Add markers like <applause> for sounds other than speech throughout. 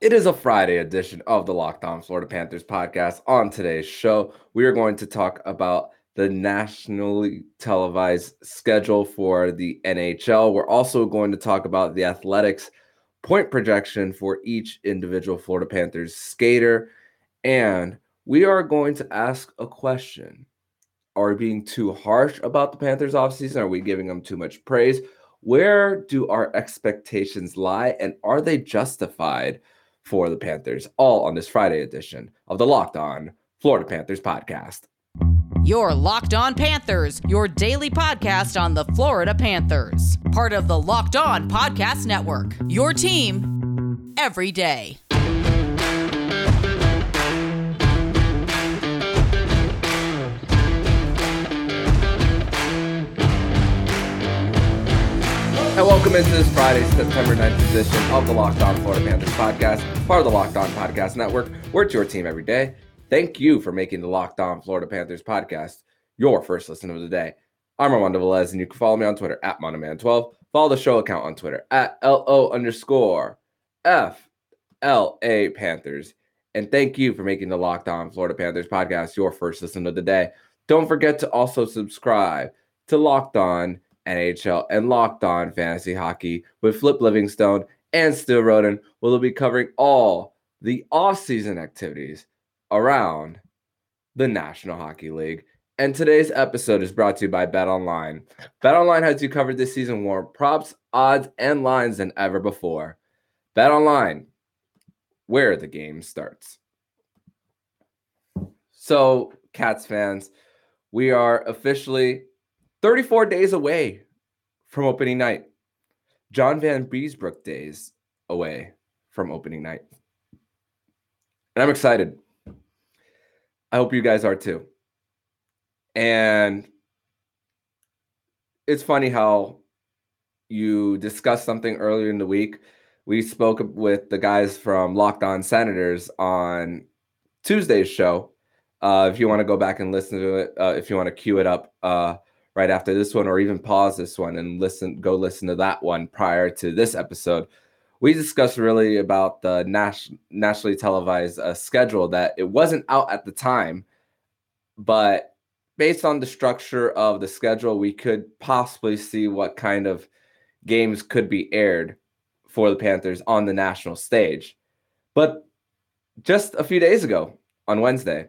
It is a Friday edition of the Locked On Florida Panthers podcast. On today's show, we are going to talk about the nationally televised schedule for the NHL. We're also going to talk about the athletics point projection for each individual Florida Panthers skater. And we are going to ask a question Are we being too harsh about the Panthers offseason? Are we giving them too much praise? Where do our expectations lie? And are they justified? For the Panthers, all on this Friday edition of the Locked On Florida Panthers podcast. Your Locked On Panthers, your daily podcast on the Florida Panthers, part of the Locked On Podcast Network. Your team every day. And welcome into this Friday, September 9th edition of the Locked On Florida Panthers podcast, part of the Locked On Podcast Network. We're your team every day. Thank you for making the Locked On Florida Panthers podcast your first listen of the day. I'm Armando Velez, and you can follow me on Twitter at Monoman12. Follow the show account on Twitter at LO underscore FLA Panthers. And thank you for making the Locked On Florida Panthers podcast your first listen of the day. Don't forget to also subscribe to Locked On NHL, and Locked On Fantasy Hockey with Flip Livingstone and Stu Roden. We'll be covering all the off-season activities around the National Hockey League. And today's episode is brought to you by Bet Online. Bet Online has you covered this season more props, odds, and lines than ever before. Bet Online, where the game starts. So, Cats fans, we are officially 34 days away from opening night. John Vanbiesbrouck days away from opening night. And I'm excited. I hope you guys are too. And it's funny how you discussed something earlier in the week. We spoke with the guys from Locked On Senators on Tuesday's show. Uh, if you want to go back and listen to it, uh, if you want to cue it up, uh, right after this one or even pause this one and listen go listen to that one prior to this episode. We discussed really about the nas- nationally televised uh, schedule that it wasn't out at the time but based on the structure of the schedule we could possibly see what kind of games could be aired for the panthers on the national stage. But just a few days ago on wednesday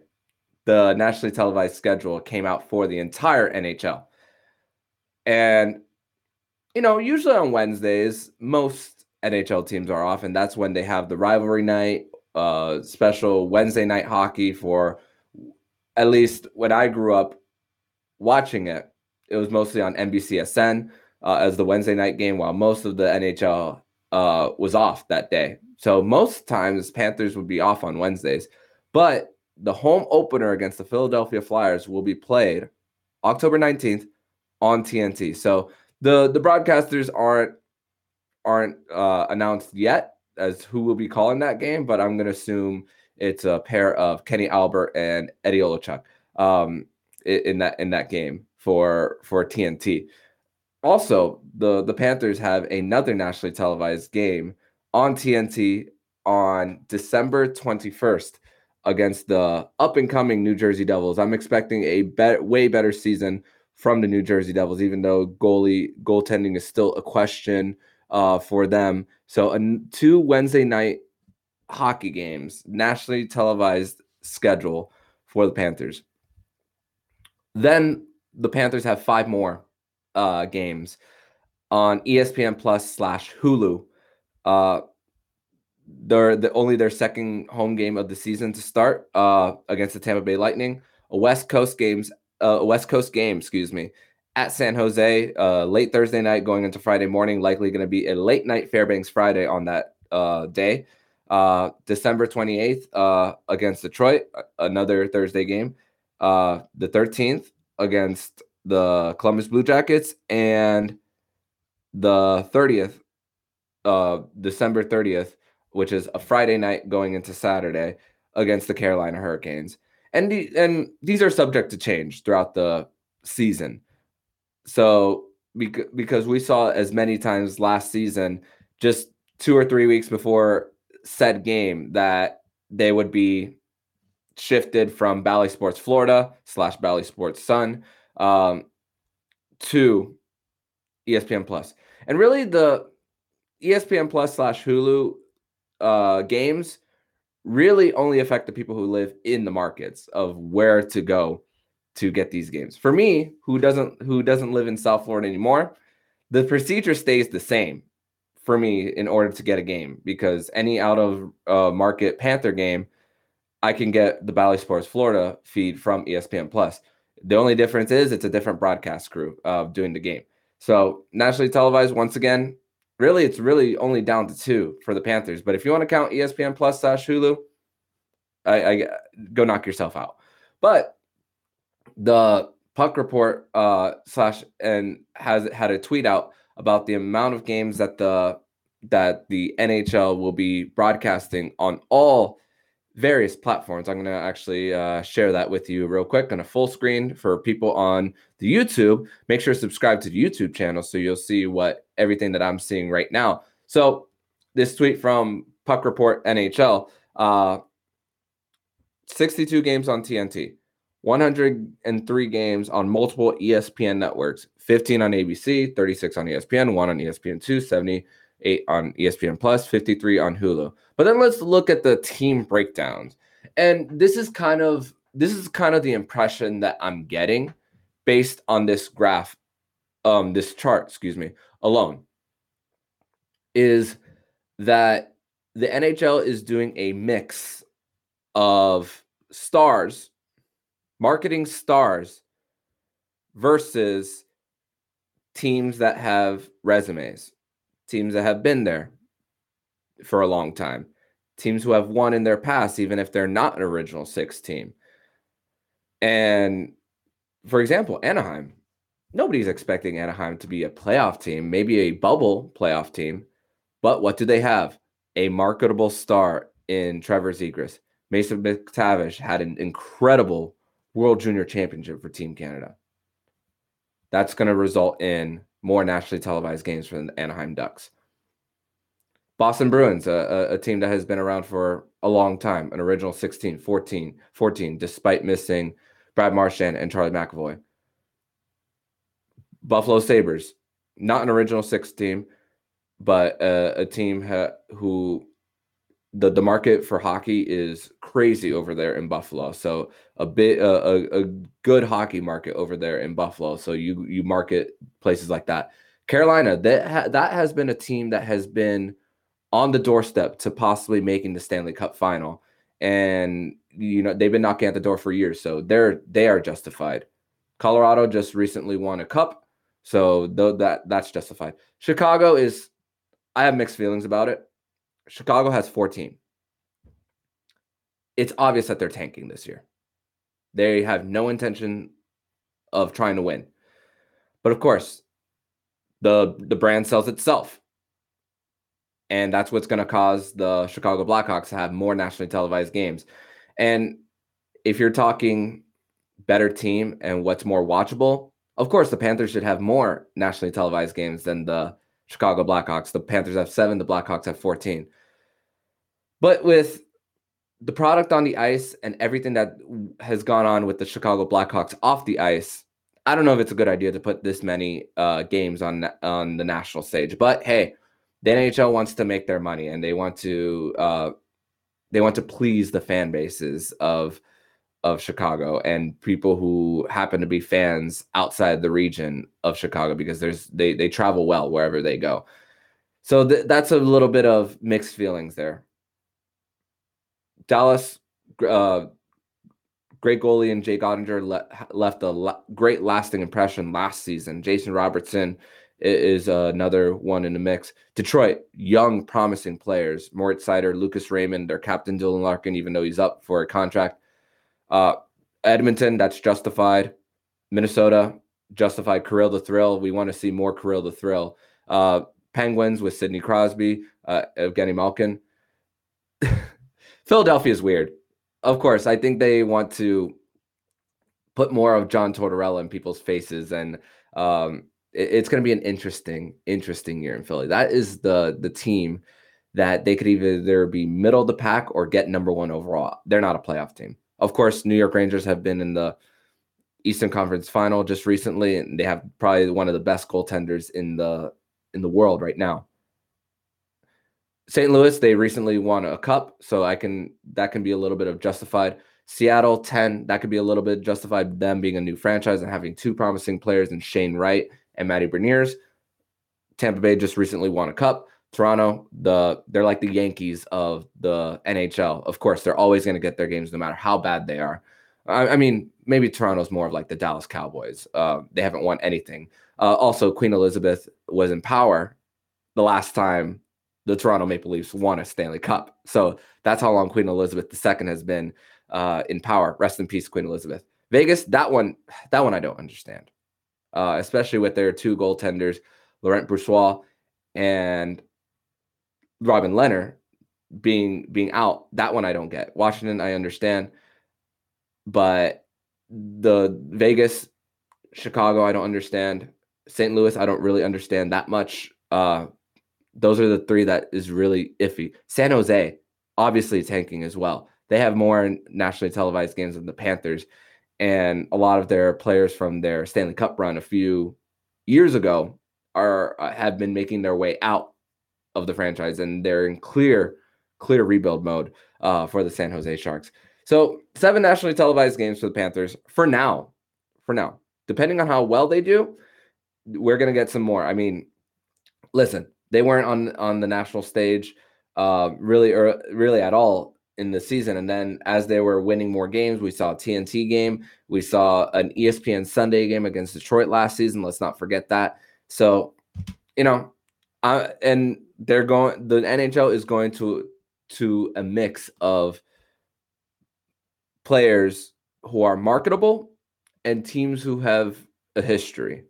the nationally televised schedule came out for the entire nhl and, you know, usually on Wednesdays, most NHL teams are off, and that's when they have the rivalry night, uh, special Wednesday night hockey for at least when I grew up watching it, it was mostly on NBCSN uh, as the Wednesday night game, while most of the NHL uh, was off that day. So most times Panthers would be off on Wednesdays, but the home opener against the Philadelphia Flyers will be played October 19th on TNT. So the the broadcasters aren't aren't uh, announced yet as who will be calling that game, but I'm going to assume it's a pair of Kenny Albert and Eddie Olczyk um, in that in that game for for TNT. Also, the the Panthers have another nationally televised game on TNT on December 21st against the up and coming New Jersey Devils. I'm expecting a bet, way better season from the New Jersey Devils, even though goalie goaltending is still a question uh, for them. So, a, two Wednesday night hockey games, nationally televised schedule for the Panthers. Then the Panthers have five more uh, games on ESPN Plus slash Hulu. Uh, they're the only their second home game of the season to start uh, against the Tampa Bay Lightning. A West Coast games uh, West Coast game, excuse me, at San Jose, uh, late Thursday night going into Friday morning. Likely going to be a late night Fairbanks Friday on that uh, day. Uh, December 28th uh, against Detroit, another Thursday game. Uh, the 13th against the Columbus Blue Jackets, and the 30th, uh, December 30th, which is a Friday night going into Saturday against the Carolina Hurricanes and the, and these are subject to change throughout the season. So because we saw as many times last season, just two or three weeks before said game that they would be shifted from Bally Sports Florida slash Bally Sports Sun um, to ESPN Plus. And really, the ESPN Plus slash Hulu uh, games really only affect the people who live in the markets of where to go to get these games. For me, who doesn't who doesn't live in South Florida anymore, the procedure stays the same for me in order to get a game because any out of uh, market Panther game, I can get the Bally Sports Florida feed from ESPN Plus. The only difference is it's a different broadcast crew uh, doing the game. So nationally televised once again. Really, it's really only down to two for the Panthers. But if you want to count ESPN Plus slash Hulu, I, I go knock yourself out. But the Puck Report uh, slash and has had a tweet out about the amount of games that the that the NHL will be broadcasting on all various platforms. I'm going to actually uh, share that with you real quick on a full screen for people on the YouTube. Make sure to subscribe to the YouTube channel so you'll see what everything that I'm seeing right now. So this tweet from Puck Report NHL, uh, 62 games on TNT, 103 games on multiple ESPN networks, 15 on ABC, 36 on ESPN, one on ESPN2, 78 on ESPN Plus, 53 on Hulu. But then let's look at the team breakdowns. And this is kind of this is kind of the impression that I'm getting based on this graph, um, this chart, excuse me, alone, is that the NHL is doing a mix of stars marketing stars versus teams that have resumes, teams that have been there for a long time, teams who have won in their past, even if they're not an original six team. And for example, Anaheim, nobody's expecting Anaheim to be a playoff team, maybe a bubble playoff team. But what do they have? A marketable star in Trevor Zegras. Mason McTavish had an incredible World Junior Championship for Team Canada. That's going to result in more nationally televised games for the Anaheim Ducks. Boston Bruins, a, a, team that has been around for a long time, an original 16, 14, 14, despite missing Brad Marchand and Charlie McAvoy. Buffalo Sabres, not an original six team, but a, a team ha, who the the market for hockey is crazy over there in Buffalo. So a bit uh, a, a good hockey market over there in Buffalo. So you you market places like that. Carolina that ha- that has been a team that has been on the doorstep to possibly making the Stanley Cup final, and you know they've been knocking at the door for years. So they're they are justified. Colorado just recently won a cup, so though that that's justified. Chicago is I have mixed feelings about it Chicago has 14. It's obvious that they're tanking this year. They have no intention of trying to win. But of course, the the brand sells itself. And that's what's going to cause the Chicago Blackhawks to have more nationally televised games. And if you're talking better team and what's more watchable, of course the Panthers should have more nationally televised games than the Chicago Blackhawks. The Panthers have 7, the Blackhawks have 14. But with the product on the ice and everything that has gone on with the Chicago Blackhawks off the ice, I don't know if it's a good idea to put this many uh, games on on the national stage. But hey, the NHL wants to make their money and they want to uh, they want to please the fan bases of of Chicago and people who happen to be fans outside the region of Chicago because there's they they travel well wherever they go. So th- that's a little bit of mixed feelings there. Dallas, uh, great goalie and Jake Oettinger le- left a la- great lasting impression last season. Jason Robertson is uh, another one in the mix. Detroit, young, promising players. Moritz Seider, Lucas Raymond, their captain Dylan Larkin, even though he's up for a contract. Uh, Edmonton, that's justified. Minnesota, justified. Kirill the Thrill. We want to see more Kirill the Thrill. Uh, Penguins with Sidney Crosby, uh, Evgeny Malkin. <laughs> Philadelphia is weird. Of course, I think they want to put more of John Tortorella in people's faces, and um, it, it's going to be an interesting, interesting year in Philly. That is the the team that they could either be middle of the pack or get number one overall. They're not a playoff team. Of course, New York Rangers have been in the Eastern Conference Final just recently, and they have probably one of the best goaltenders in the in the world right now. St. Louis, they recently won a cup, so I can that can be a little bit of justified. Seattle 10, that could be a little bit justified them being a new franchise and having two promising players in Shane Wright and Matty Beniers. Tampa Bay just recently won a cup. Toronto, the they're like the Yankees of the NHL. Of course, they're always going to get their games no matter how bad they are. I, I, mean, maybe Toronto's more of like the Dallas Cowboys. Uh, they haven't won anything. Uh, also, Queen Elizabeth was in power the last time the Toronto Maple Leafs won a Stanley Cup. So that's how long Queen Elizabeth II has been uh, in power. Rest in peace, Queen Elizabeth. Vegas, that one, that one I don't understand, uh, especially with their two goaltenders, Laurent Brossoit and Robin Lehner being being out. That one I don't get. Washington, I understand, but the Vegas, Chicago, I don't understand. St. Louis, I don't really understand that much. Uh, those are the three that is really iffy. San Jose, obviously tanking as well. They have more nationally televised games than the Panthers, and a lot of their players from their Stanley Cup run a few years ago are uh, have been making their way out of the franchise, and they're in clear, clear rebuild mode uh, for the San Jose Sharks. So seven nationally televised games for the Panthers for now. For now, depending on how well they do, we're gonna get some more. I mean, listen, they weren't on on the national stage uh, really or really at all in the season. And then as they were winning more games, we saw a TNT game, we saw an ESPN Sunday game against Detroit last season. Let's not forget that. So, you know, uh, and they're going. The NHL is going to to a mix of players who are marketable and teams who have a history.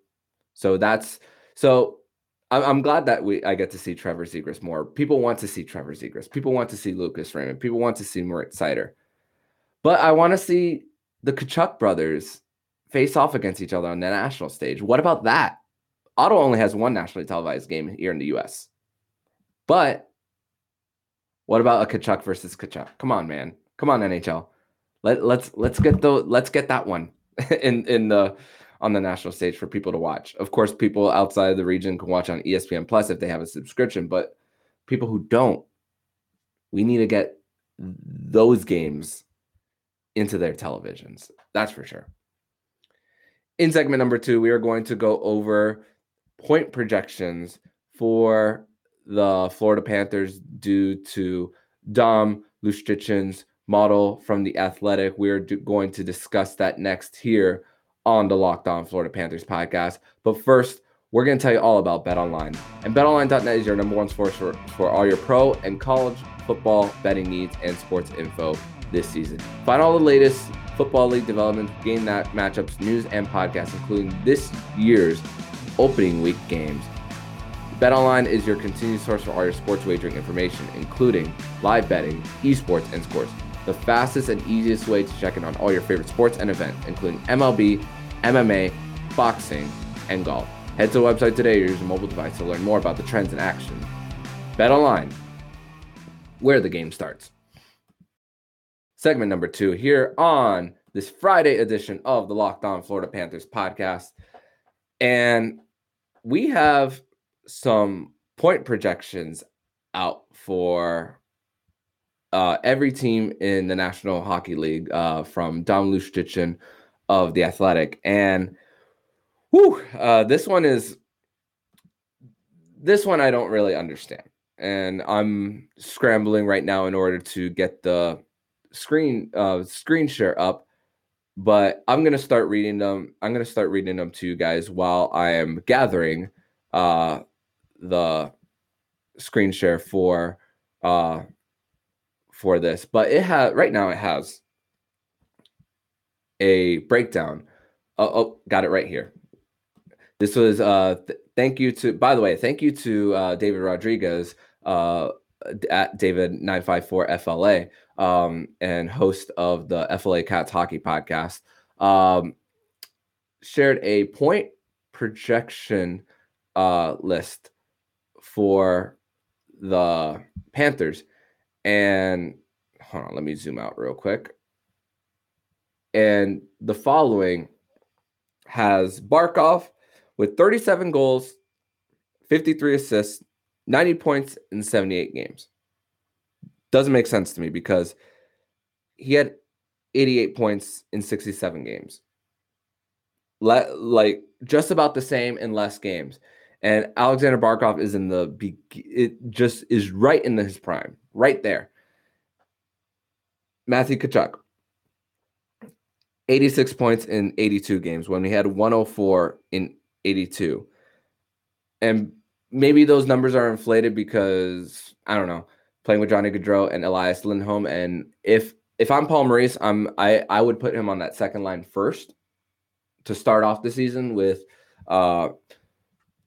So that's so. I'm glad that we I get to see Trevor Zegras more. People want to see Trevor Zegras. People want to see Lucas Raymond. People want to see Moritz Seider. But I want to see the Tkachuk brothers face off against each other on the national stage. What about that? Ottawa only has one nationally televised game here in the US. But what about a Tkachuk versus Tkachuk? Come on, man. Come on, NHL. Let let's let's get the let's get that one <laughs> in in the on the national stage for people to watch. Of course, people outside of the region can watch on ESPN Plus if they have a subscription, but people who don't, we need to get those games into their televisions. That's for sure. In segment number two, we are going to go over point projections for the Florida Panthers due to Dom Luszczyszyn's model from the Athletic. We're do- going to discuss that next here on the Locked On Florida Panthers podcast. But first, we're going to tell you all about BetOnline. And BetOnline.net is your number one source for, for all your pro and college football betting needs and sports info this season. Find all the latest football league developments, game that matchups, news, and podcasts, including this year's opening week games. BetOnline is your continued source for all your sports wagering information, including live betting, esports, and scores. The fastest and easiest way to check in on all your favorite sports and events, including MLB, MMA, boxing, and golf. Head to the website today or use a mobile device to learn more about the trends in action. BetOnline, where the game starts. Segment number two here on this Friday edition of the Locked On Florida Panthers podcast. And we have some point projections out for uh, every team in the National Hockey League uh, from Dom Luszczyszyn of the Athletic, and whew, uh, this one is this one I don't really understand, and I'm scrambling right now in order to get the screen uh, screen share up. But I'm gonna start reading them. I'm gonna start reading them to you guys while I am gathering uh, the screen share for uh for this, but it has right now it has a breakdown. Oh, oh got it right here. This was uh th- thank you to by the way, thank you to uh David Rodriguez uh at David 954 FLA um and host of the FLA Cats hockey podcast um shared a point projection uh list for the Panthers. And hold on, let me zoom out real quick. And the following has Barkov with 37 goals, 53 assists, 90 points in 78 games. Doesn't make sense to me because he had 88 points in 67 games. Le- like just about the same in less games. And Alexander Barkov is in the it just is right in his prime, right there. Matthew Tkachuk, 86 points in 82 games when he had 104 in 82. And maybe those numbers are inflated because I don't know, playing with Johnny Gaudreau and Elias Lindholm. And if if I'm Paul Maurice, I'm I I would put him on that second line first to start off the season with uh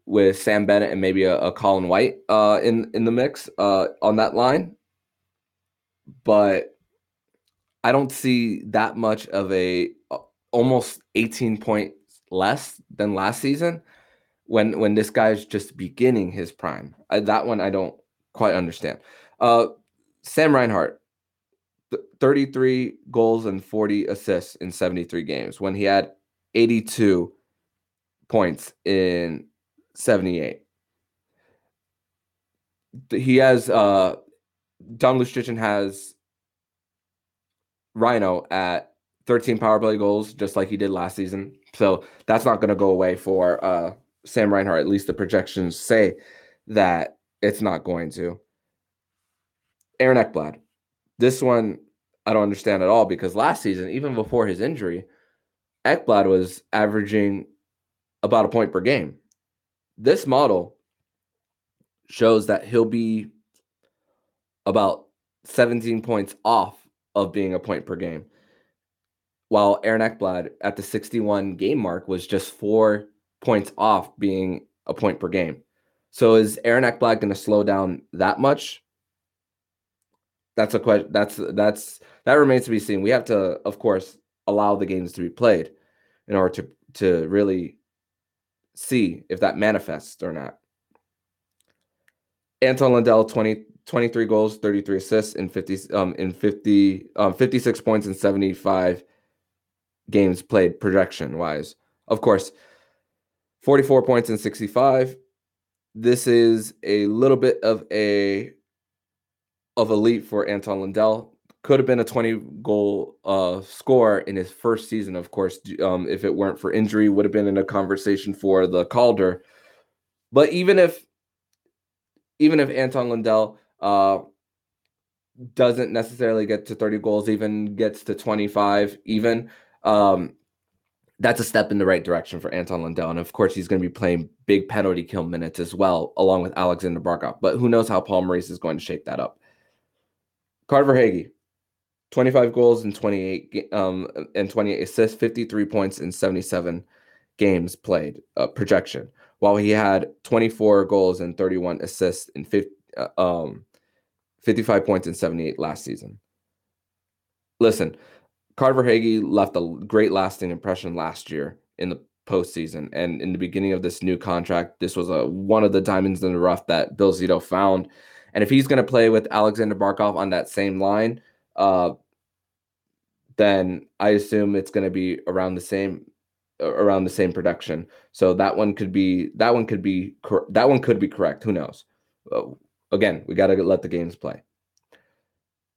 with Sam Bennett and maybe a, a Colin White uh in in the mix uh on that line. But I don't see that much of a uh, almost 18 point less than last season when when this guy's just beginning his prime. I, that one I don't quite understand. Uh, Sam Reinhart, th- 33 goals and 40 assists in 73 games when he had 82 points in 78. He has uh Dom Luszczyszyn has Rhino at 13 power play goals, just like he did last season. So that's not going to go away for uh, Sam Reinhart. At least the projections say that it's not going to. Aaron Ekblad. This one I don't understand at all because last season, even before his injury, Ekblad was averaging about a point per game. This model shows that he'll be about 17 points off of being a point per game. While Aaron Ekblad at the 61 game mark was just four points off being a point per game. So is Aaron Ekblad going to slow down that much? That's a question. That's that's that remains to be seen. We have to, of course, allow the games to be played in order to to really see if that manifests or not. Anton Lundell 20 23 goals, 33 assists in 50 um in 50 um 56 points in 75 games played projection wise. Of course, 44 points in 65. This is a little bit of a of a leap for Anton Lundell. Could have been a 20 goal uh, score in his first season, of course. Um, if it weren't for injury, would have been in a conversation for the Calder. But even if even if Anton Lundell uh, doesn't necessarily get to 30 goals, even gets to 25, even. Um, that's a step in the right direction for Anton Lundell. And of course, he's going to be playing big penalty kill minutes as well, along with Alexander Barkov. But who knows how Paul Maurice is going to shape that up. Carter Verhaeghe, 25 goals and 28 um, and 28 assists, 53 points in 77 games played uh, projection, while he had 24 goals and 31 assists in 50, uh, um, 55 points in 78 last season. Listen, Carter Verhaeghe left a great lasting impression last year in the postseason. And in the beginning of this new contract, this was a one of the diamonds in the rough that Bill Zito found. And if he's going to play with Alexander Barkov on that same line, uh, then I assume it's going to be around the same around the same production. So that one could be that one could be that one could be correct. Who knows? Uh, again, we got to let the games play.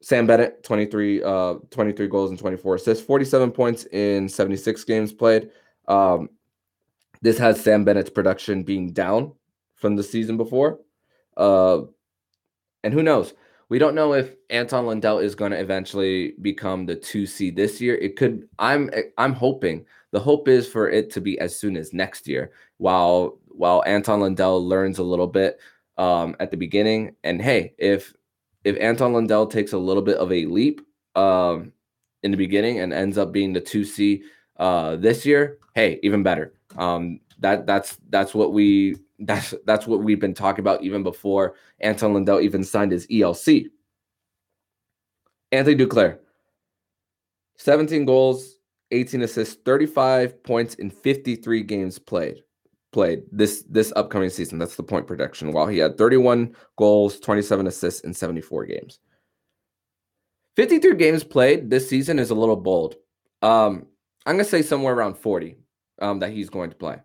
Sam Bennett, 23, uh, 23 goals and 24 assists, 47 points in 76 games played. Um, this has Sam Bennett's production being down from the season before. Uh, and who knows? We don't know if Anton Lundell is going to eventually become the 2C this year. It could I'm I'm hoping. The hope is for it to be as soon as next year while while Anton Lundell learns a little bit um, at the beginning. And hey, if if Anton Lundell takes a little bit of a leap um, in the beginning and ends up being the two C uh, this year, hey, even better. Um, that that's that's what we that's that's what we've been talking about even before Anton Lundell even signed his ELC. Anthony Duclair, 17 goals, 18 assists, 35 points in 53 games played played this this upcoming season. That's the point projection. While he had 31 goals, 27 assists in 74 games. 53 games played this season is a little bold. Um, I'm gonna say somewhere around 40 um, that he's going to play.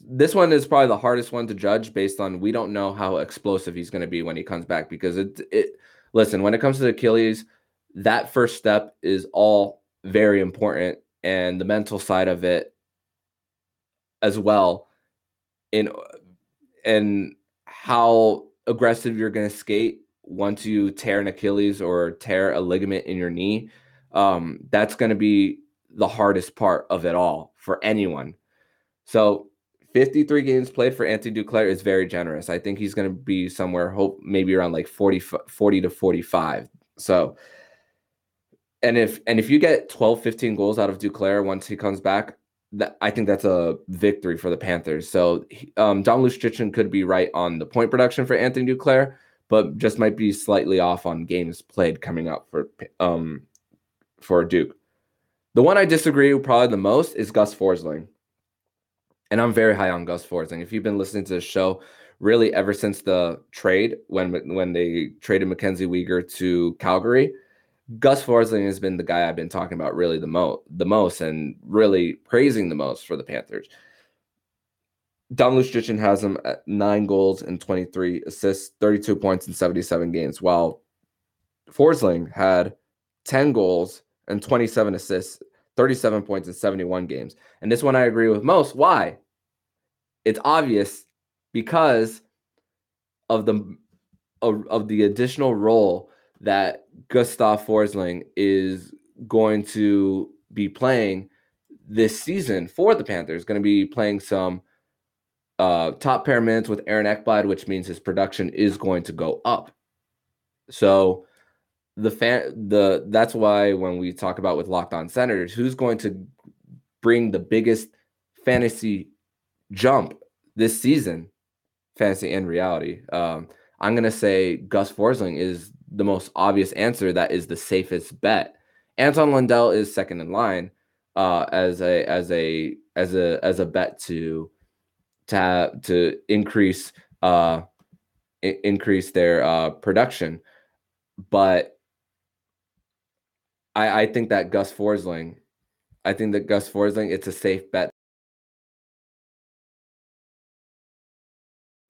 This one is probably the hardest one to judge based on we don't know how explosive he's going to be when he comes back because it it listen when it comes to Achilles, that first step is all very important and the mental side of it as well in and how aggressive you're going to skate once you tear an Achilles or tear a ligament in your knee. Um, that's going to be the hardest part of it all for anyone. So 53 games played for Anthony Duclair is very generous. I think he's going to be somewhere, hope maybe around like 40, 40 to 45. So, and if and if you get 12, 15 goals out of Duclair once he comes back, that I think that's a victory for the Panthers. So, um, Dom Luszczyszyn could be right on the point production for Anthony Duclair, but just might be slightly off on games played coming up for um for Duke. The one I disagree with probably the most is Gus Forsling. And I'm very high on Gus Forsling. If you've been listening to the show, really ever since the trade when when they traded Mackenzie Weegar to Calgary, Gus Forsling has been the guy I've been talking about really the most the most and really praising the most for the Panthers. Dom Luszczyszyn has him at nine goals and 23 assists, 32 points in 77 games, while Forsling had 10 goals and 27 assists, 37 points in 71 games. And this one I agree with most. Why? It's obvious because of the of, of the additional role that Gustav Forsling is going to be playing this season for the Panthers. Going to be playing some uh, top pair minutes with Aaron Ekblad, which means his production is going to go up. So the fan the that's why when we talk about with locked on senators who's going to bring the biggest fantasy jump this season? Fantasy and reality. Um, i'm going to say gus forsling is the most obvious answer that is the safest bet. Anton lundell is second in line uh, as a as a as a as a bet to to have, to increase uh increase their uh production. But I, I think that Gus Forsling, I think that Gus Forsling, it's a safe bet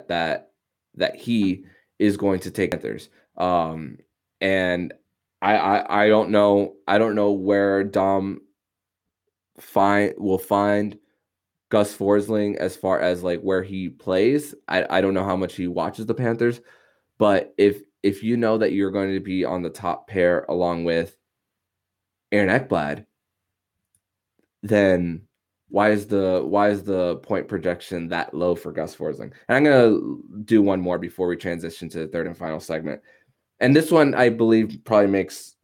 that that he is going to take Panthers. Um, and I, I I don't know I don't know where Dom find will find Gus Forsling as far as like where he plays. I, I don't know how much he watches the Panthers, but if if you know that you're going to be on the top pair along with Aaron Ekblad, then why is the why is the point projection that low for Gus Forsling? And I'm gonna do one more before we transition to the third and final segment. And this one I believe probably makes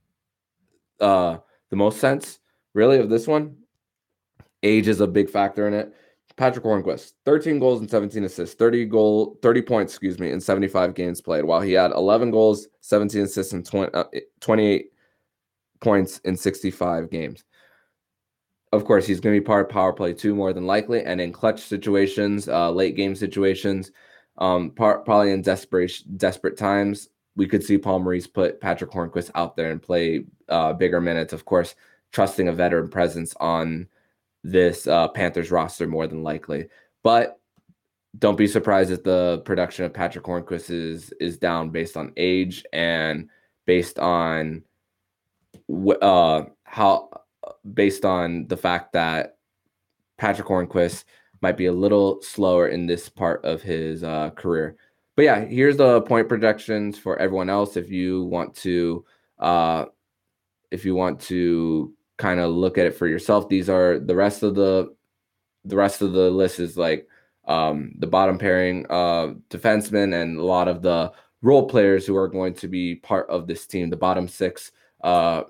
uh the most sense, really, of this one. Age is a big factor in it. Patrick Hornqvist, 13 goals and 17 assists, 30 goal, 30 points, excuse me, in 75 games played, while he had 11 goals, 17 assists, and 20, uh, 28 points in 65 games. Of course, he's going to be part of power play too, more than likely, and in clutch situations, uh, late game situations, um, par- probably in desperate desperate times, we could see Paul Maurice put Patrick Hornqvist out there and play uh, bigger minutes. Of course, trusting a veteran presence on this uh, Panthers roster more than likely. But don't be surprised if the production of Patrick Hornqvist is is down based on age and based on uh, how based on the fact that Patrick Hornqvist might be a little slower in this part of his uh, career. But yeah, here's the point projections for everyone else. If you want to, uh, if you want to kind of look at it for yourself, these are the rest of the the rest of the list is like um, the bottom pairing uh, defensemen and a lot of the role players who are going to be part of this team. The bottom six uh,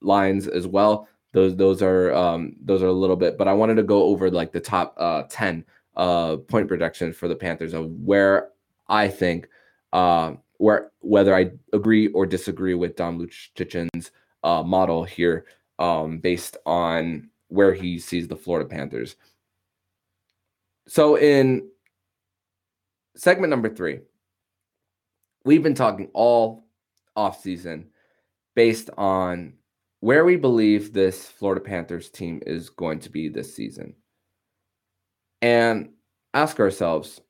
lines as well. Those those are um, those are a little bit, but I wanted to go over like the top uh, ten uh, point projection for the Panthers of where I think uh, where whether I agree or disagree with Dom Luszczyszyn's uh, model here um, based on where he sees the Florida Panthers. So in segment number three, we've been talking all off season based on where we believe this Florida Panthers team is going to be this season. And ask ourselves,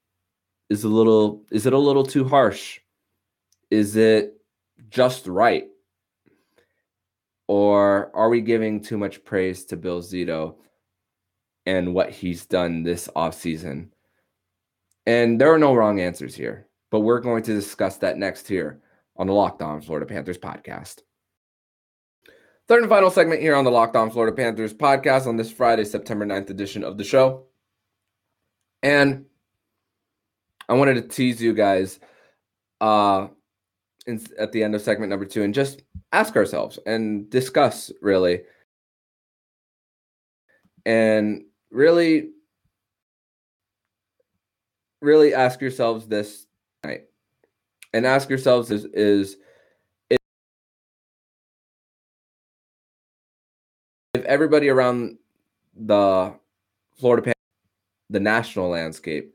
is a little is it a little too harsh? Is it just right? Or are we giving too much praise to Bill Zito and what he's done this offseason? And there are no wrong answers here, but we're going to discuss that next here on the Locked On Florida Panthers podcast. Third and final segment here on the Locked On Florida Panthers podcast on this Friday, September 9th edition of the show. And I wanted to tease you guys uh, in, at the end of segment number two and just ask ourselves and discuss really and really really ask yourselves this night and ask yourselves is is everybody around the Florida the national landscape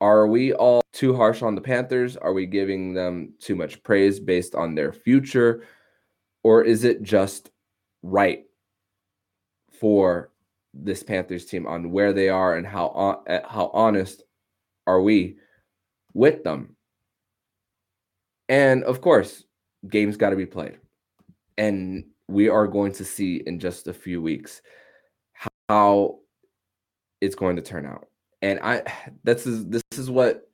are we all too harsh on the Panthers? Are we giving them too much praise based on their future? Or is it just right for this Panthers team on where they are and how eh, how honest are we with them? And of course, games got to be played. And we are going to see in just a few weeks how it's going to turn out and I <sighs> this is this is what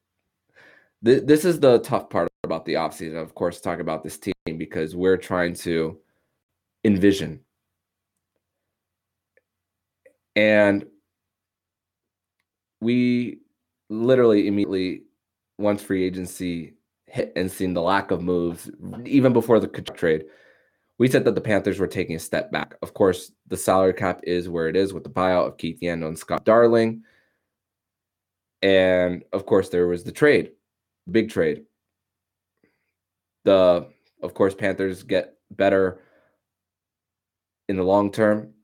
th- this is the tough part about the offseason, of course, talk about this team because we're trying to envision. And we literally immediately, once free agency hit and seen the lack of moves, even before the trade, we said that the Panthers were taking a step back. Of course, the salary cap is where it is with the buyout of Keith Yandle and Scott Darling. And of course, there was the trade, big trade. The, of course, Panthers get better in the long term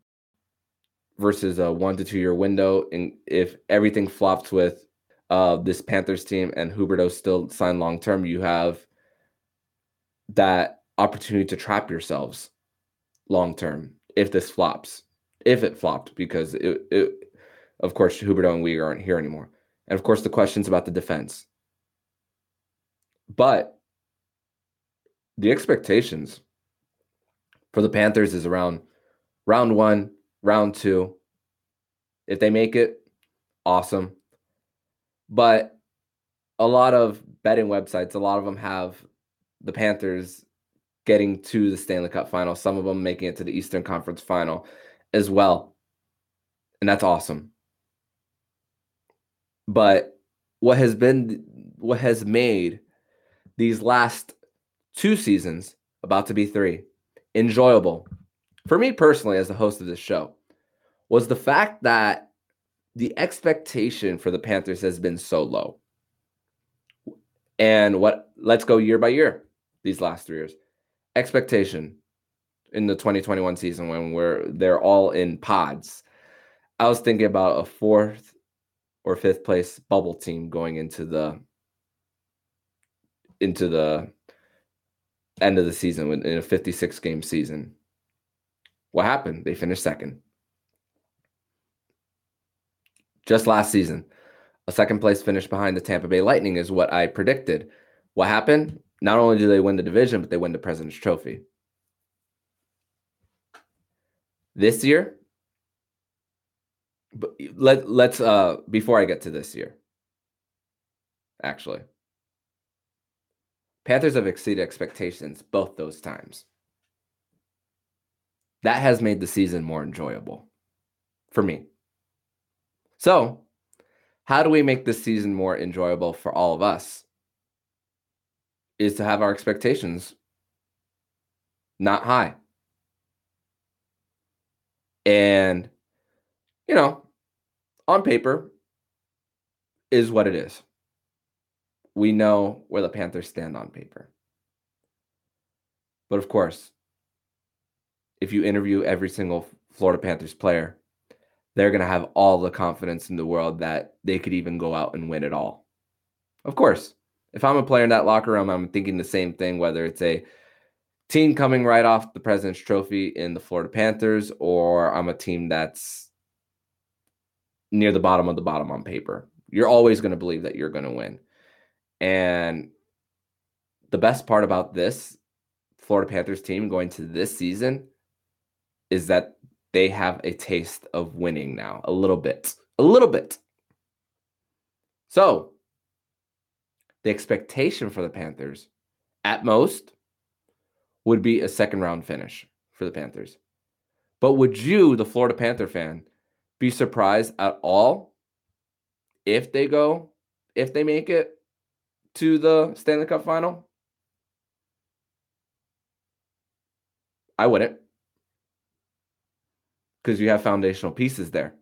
versus a one to two year window. And if everything flops with uh, this Panthers team and Huberdeau still signed long term, you have that opportunity to trap yourselves long term if this flops. If it flopped, because it, it of course, Huberdeau and we aren't here anymore. And of course, the questions about the defense. But the expectations for the Panthers is around round one, round two. If they make it, awesome. But a lot of betting websites, a lot of them have the Panthers getting to the Stanley Cup final, some of them making it to the Eastern Conference final as well. And that's awesome. But what has been what has made these last two seasons, about to be three, enjoyable for me personally as the host of this show was the fact that the expectation for the Panthers has been so low. And what let's go year by year these last three years. Expectation in the 2021 season when we're they're all in pods. I was thinking about a fourth or fifth place bubble team going into the into the end of the season in a 56 game season. What happened? They finished second. Just last season, a second place finish behind the Tampa Bay Lightning is what I predicted. What happened? Not only do they win the division, but they win the President's Trophy. This year, but let let's uh before I get to this year. Actually. Panthers have exceeded expectations both those times. That has made the season more enjoyable for me. So, how do we make this season more enjoyable for all of us? Is to have our expectations not high. And, you know, on paper is what it is. We know where the Panthers stand on paper. But of course, if you interview every single Florida Panthers player, they're going to have all the confidence in the world that they could even go out and win it all. Of course, if I'm a player in that locker room, I'm thinking the same thing, whether it's a team coming right off the President's Trophy in the Florida Panthers or I'm a team that's near the bottom of the bottom on paper. You're always going to believe that you're going to win. And the best part about this Florida Panthers team going to this season is that they have a taste of winning now, a little bit, a little bit. So, the expectation for the Panthers at most would be a second round finish for the Panthers. But would you, the Florida Panther fan, be surprised at all if they go, if they make it to the Stanley Cup final? I wouldn't. Because you have foundational pieces there.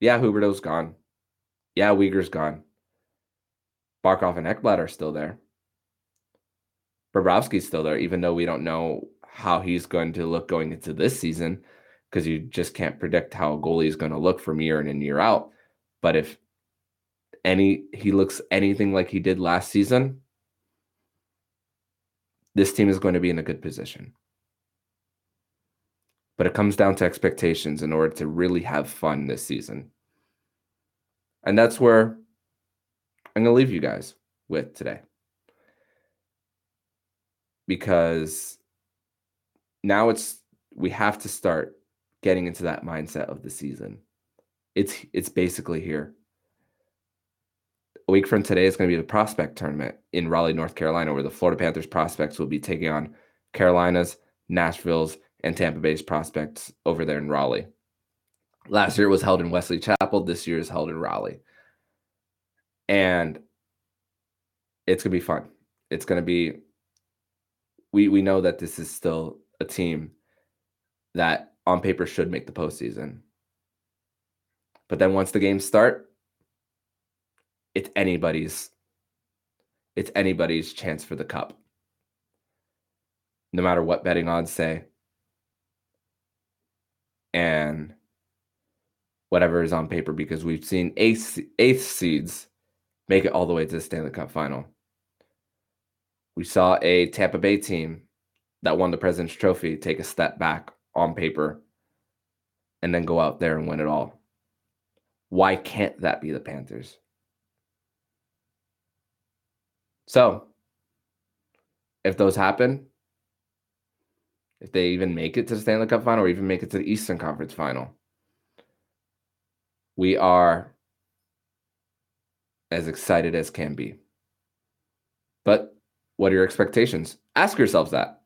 Yeah, Huberdeau's gone. Yeah, Weegar's gone. Barkov and Ekblad are still there. Bobrovsky's still there, even though we don't know how he's going to look going into this season, because you just can't predict how a goalie is going to look from year in and year out. But if any he looks anything like he did last season, this team is going to be in a good position. But it comes down to expectations in order to really have fun this season. And that's where I'm going to leave you guys with today. Because now it's we have to start getting into that mindset of the season. It's it's basically here a week from today is going to be the prospect tournament in Raleigh, North Carolina, where the Florida Panthers prospects will be taking on Carolina's, Nashville's, and Tampa Bay's prospects over there in Raleigh. Last year it was held in Wesley Chapel. This year is held in Raleigh. And it's to be fun. It's to be, we, we know that this is still a team that on paper should make the postseason. But then once the games start, it's anybody's it's anybody's chance for the cup. No matter what betting odds say. And whatever is on paper, because we've seen eighth, eighth seeds make it all the way to the Stanley Cup final. We saw a Tampa Bay team that won the President's Trophy take a step back on paper and then go out there and win it all. Why can't that be the Panthers? So, if those happen, if they even make it to the Stanley Cup final or even make it to the Eastern Conference final, we are as excited as can be. But what are your expectations? Ask yourselves that.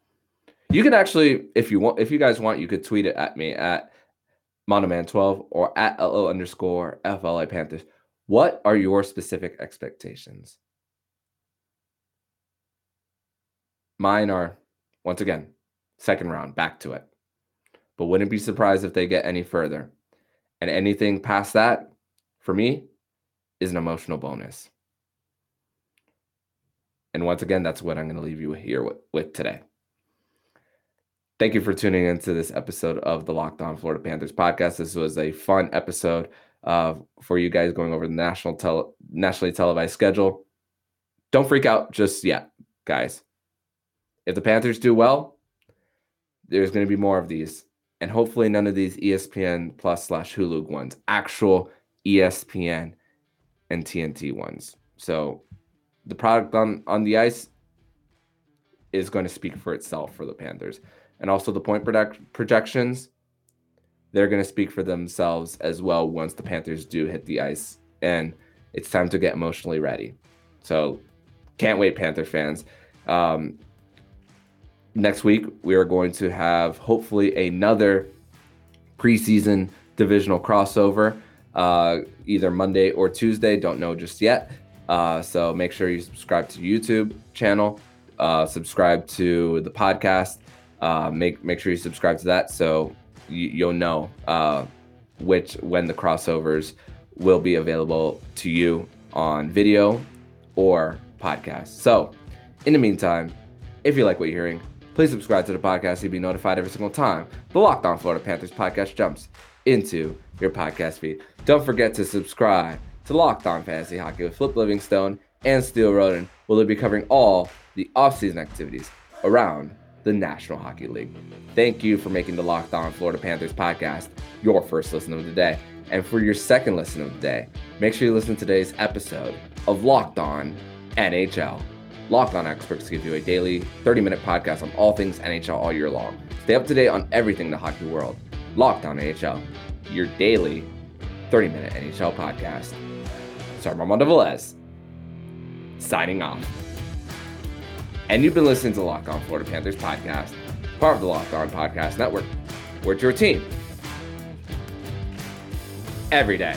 You can actually, if you want, if you guys want, you could tweet it at me at Monoman12 or at LO underscore FLA Panthers. What are your specific expectations? Mine are, once again, second round, back to it. But wouldn't be surprised if they get any further. And anything past that, for me, is an emotional bonus. And once again, that's what I'm going to leave you here with, with today. Thank you for tuning into this episode of the Locked On Florida Panthers podcast. This was a fun episode uh, for you guys going over the national tele- nationally televised schedule. Don't freak out just yet, guys. If the Panthers do well, there's going to be more of these. And hopefully none of these ESPN Plus slash Hulu ones, actual ESPN and TNT ones. So the product on, on the ice is going to speak for itself for the Panthers. And also the point project- projections, they're going to speak for themselves as well once the Panthers do hit the ice. And it's time to get emotionally ready. So can't wait, Panther fans. Um, next week we are going to have hopefully another preseason divisional crossover uh, either monday or tuesday don't know just yet. Uh, so make sure you subscribe to youtube channel uh, subscribe to the podcast uh, make make sure you subscribe to that so you, will know uh, which when the crossovers will be available to you on video or podcast. So in the meantime if you like what you're hearing Please subscribe to the podcast so you'll be notified every single time. The Locked On Florida Panthers podcast jumps into your podcast feed. Don't forget to subscribe to Locked On Fantasy Hockey with Flip Livingstone and Steel Roden, where they'll be covering all the offseason activities around the National Hockey League. Thank you for making the Locked On Florida Panthers podcast your first listen of the day. And for your second listen of the day, make sure you listen to today's episode of Locked On NHL. Locked On Experts give you a daily 30 minute podcast on all things NHL all year long. Stay up to date on everything in the hockey world. Locked On NHL, your daily 30 minute NHL podcast. Sorry, Armando Velez, signing off. And you've been listening to Locked On Florida Panthers podcast, part of the Locked On Podcast Network. We're your team every day.